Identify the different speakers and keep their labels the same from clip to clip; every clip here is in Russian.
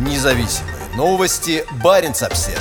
Speaker 1: Независимые новости. Барин обсерва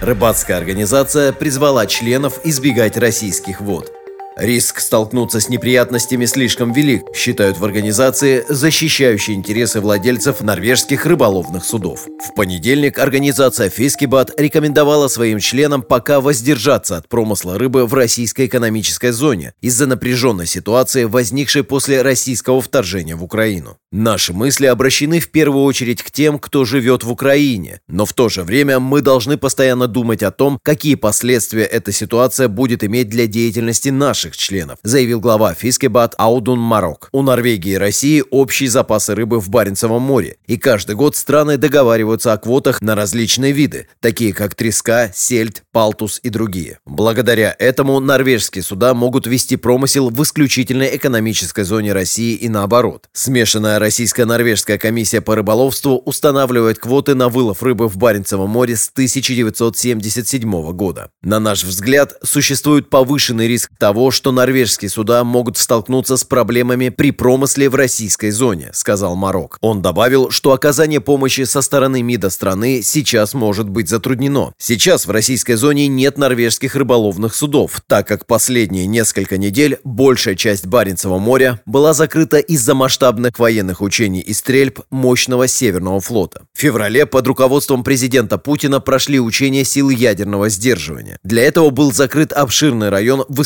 Speaker 1: Рыбацкая организация призвала членов избегать российских вод. Риск столкнуться с неприятностями слишком велик, считают в организации, защищающей интересы владельцев норвежских рыболовных судов. В понедельник организация Фискибат рекомендовала своим членам пока воздержаться от промысла рыбы в российской экономической зоне из-за напряженной ситуации, возникшей после российского вторжения в Украину. Наши мысли обращены в первую очередь к тем, кто живет в Украине, но в то же время мы должны постоянно думать о том, какие последствия эта ситуация будет иметь для деятельности наших членов, заявил глава Фискебат Аудун Марок. У Норвегии и России общие запасы рыбы в Баренцевом море, и каждый год страны договариваются о квотах на различные виды, такие как треска, сельдь, палтус и другие. Благодаря этому норвежские суда могут вести промысел в исключительной экономической зоне России и наоборот. Смешанная Российско-норвежская комиссия по рыболовству устанавливает квоты на вылов рыбы в Баренцевом море с 1977 года. На наш взгляд, существует повышенный риск того, что норвежские суда могут столкнуться с проблемами при промысле в российской зоне, сказал Марок. Он добавил, что оказание помощи со стороны МИДа страны сейчас может быть затруднено. Сейчас в российской зоне нет норвежских рыболовных судов, так как последние несколько недель большая часть Баренцева моря была закрыта из-за масштабных военных учений и стрельб мощного Северного флота. В феврале под руководством президента Путина прошли учения сил ядерного сдерживания. Для этого был закрыт обширный район в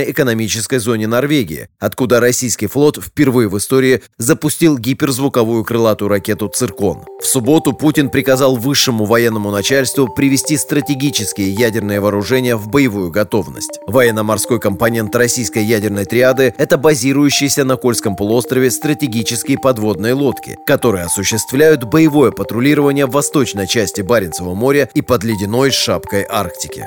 Speaker 1: исключительной экономической зоне Норвегии, откуда российский флот впервые в истории запустил гиперзвуковую крылатую ракету «Циркон». В субботу Путин приказал высшему военному начальству привести стратегические ядерные вооружения в боевую готовность. Военно-морской компонент российской ядерной триады – это базирующиеся на Кольском полуострове стратегические подводные лодки, которые осуществляют боевое патрулирование в восточной части Баренцева моря и под ледяной шапкой Арктики.